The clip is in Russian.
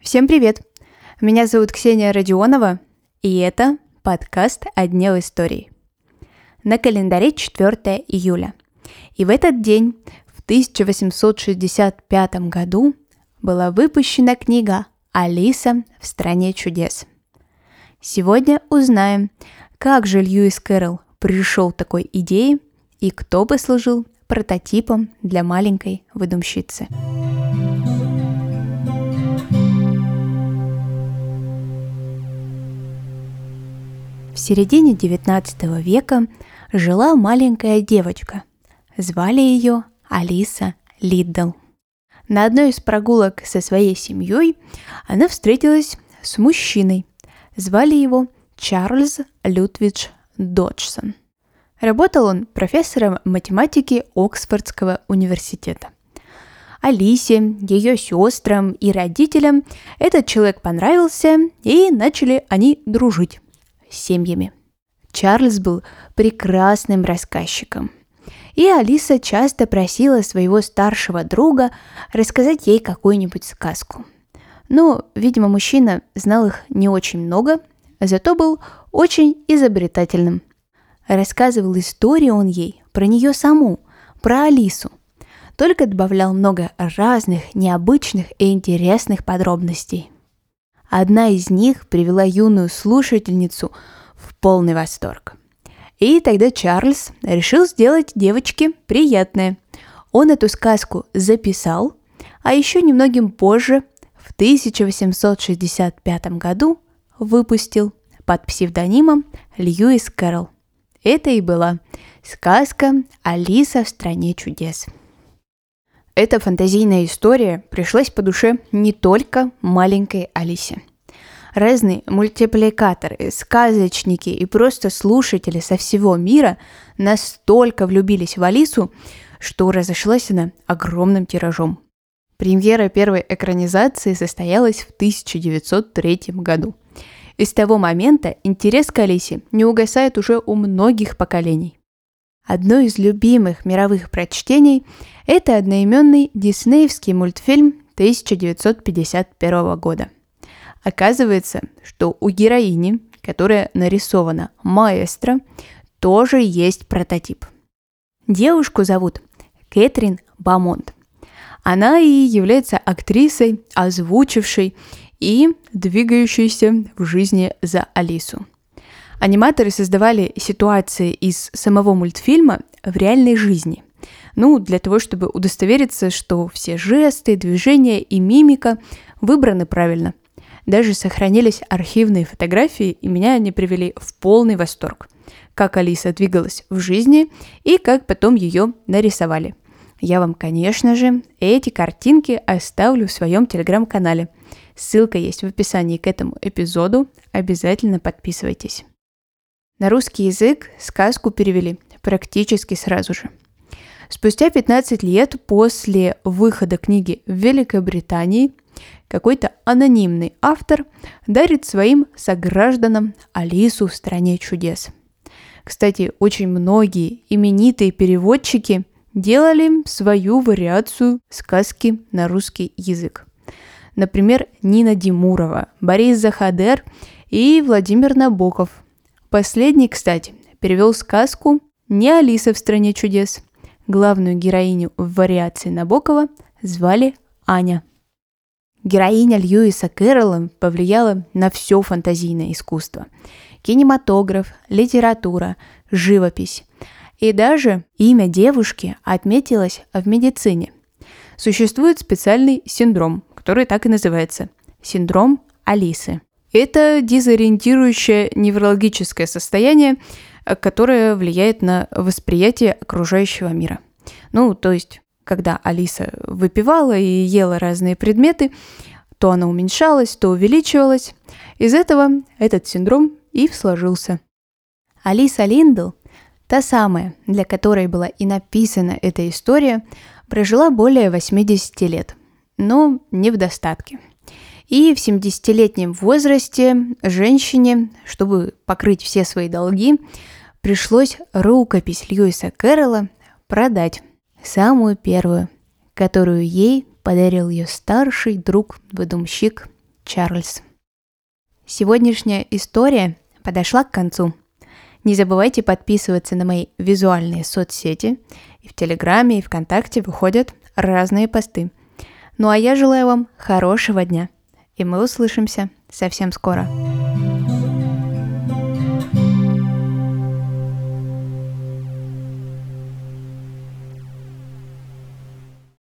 Всем привет! Меня зовут Ксения Родионова, и это подкаст «О дне в истории». На календаре 4 июля. И в этот день, в 1865 году, была выпущена книга «Алиса в стране чудес». Сегодня узнаем, как же Льюис Кэрролл пришел к такой идее и кто послужил прототипом для маленькой выдумщицы. В середине XIX века жила маленькая девочка. Звали ее Алиса Лиддл. На одной из прогулок со своей семьей она встретилась с мужчиной. Звали его Чарльз Лютвидж Доджсон – Работал он профессором математики Оксфордского университета. Алисе, ее сестрам и родителям этот человек понравился, и начали они дружить с семьями. Чарльз был прекрасным рассказчиком. И Алиса часто просила своего старшего друга рассказать ей какую-нибудь сказку. Но, видимо, мужчина знал их не очень много, зато был очень изобретательным – Рассказывал истории он ей про нее саму, про Алису. Только добавлял много разных, необычных и интересных подробностей. Одна из них привела юную слушательницу в полный восторг. И тогда Чарльз решил сделать девочке приятное. Он эту сказку записал, а еще немногим позже, в 1865 году, выпустил под псевдонимом Льюис Кэрролл. Это и была сказка «Алиса в стране чудес». Эта фантазийная история пришлась по душе не только маленькой Алисе. Разные мультипликаторы, сказочники и просто слушатели со всего мира настолько влюбились в Алису, что разошлась она огромным тиражом. Премьера первой экранизации состоялась в 1903 году. И с того момента интерес к Алисе не угасает уже у многих поколений. Одно из любимых мировых прочтений – это одноименный диснеевский мультфильм 1951 года. Оказывается, что у героини, которая нарисована маэстро, тоже есть прототип. Девушку зовут Кэтрин Бамонт. Она и является актрисой, озвучившей и двигающейся в жизни за Алису. Аниматоры создавали ситуации из самого мультфильма в реальной жизни. Ну, для того, чтобы удостовериться, что все жесты, движения и мимика выбраны правильно. Даже сохранились архивные фотографии, и меня они привели в полный восторг. Как Алиса двигалась в жизни и как потом ее нарисовали. Я вам, конечно же, эти картинки оставлю в своем телеграм-канале – Ссылка есть в описании к этому эпизоду. Обязательно подписывайтесь. На русский язык сказку перевели практически сразу же. Спустя 15 лет после выхода книги в Великобритании какой-то анонимный автор дарит своим согражданам Алису в стране чудес. Кстати, очень многие именитые переводчики делали свою вариацию сказки на русский язык. Например, Нина Димурова, Борис Захадер и Владимир Набоков. Последний, кстати, перевел сказку «Не Алиса в стране чудес». Главную героиню в вариации Набокова звали Аня. Героиня Льюиса Кэрролла повлияла на все фантазийное искусство. Кинематограф, литература, живопись. И даже имя девушки отметилось в медицине. Существует специальный синдром, который так и называется – синдром Алисы. Это дезориентирующее неврологическое состояние, которое влияет на восприятие окружающего мира. Ну, то есть, когда Алиса выпивала и ела разные предметы, то она уменьшалась, то увеличивалась. Из этого этот синдром и сложился. Алиса Линдл, та самая, для которой была и написана эта история, прожила более 80 лет – но не в достатке. И в 70-летнем возрасте женщине, чтобы покрыть все свои долги, пришлось рукопись Льюиса Кэрролла продать, самую первую которую ей подарил ее старший друг-выдумщик Чарльз. Сегодняшняя история подошла к концу. Не забывайте подписываться на мои визуальные соцсети. И в Телеграме, и ВКонтакте выходят разные посты. Ну а я желаю вам хорошего дня. И мы услышимся совсем скоро.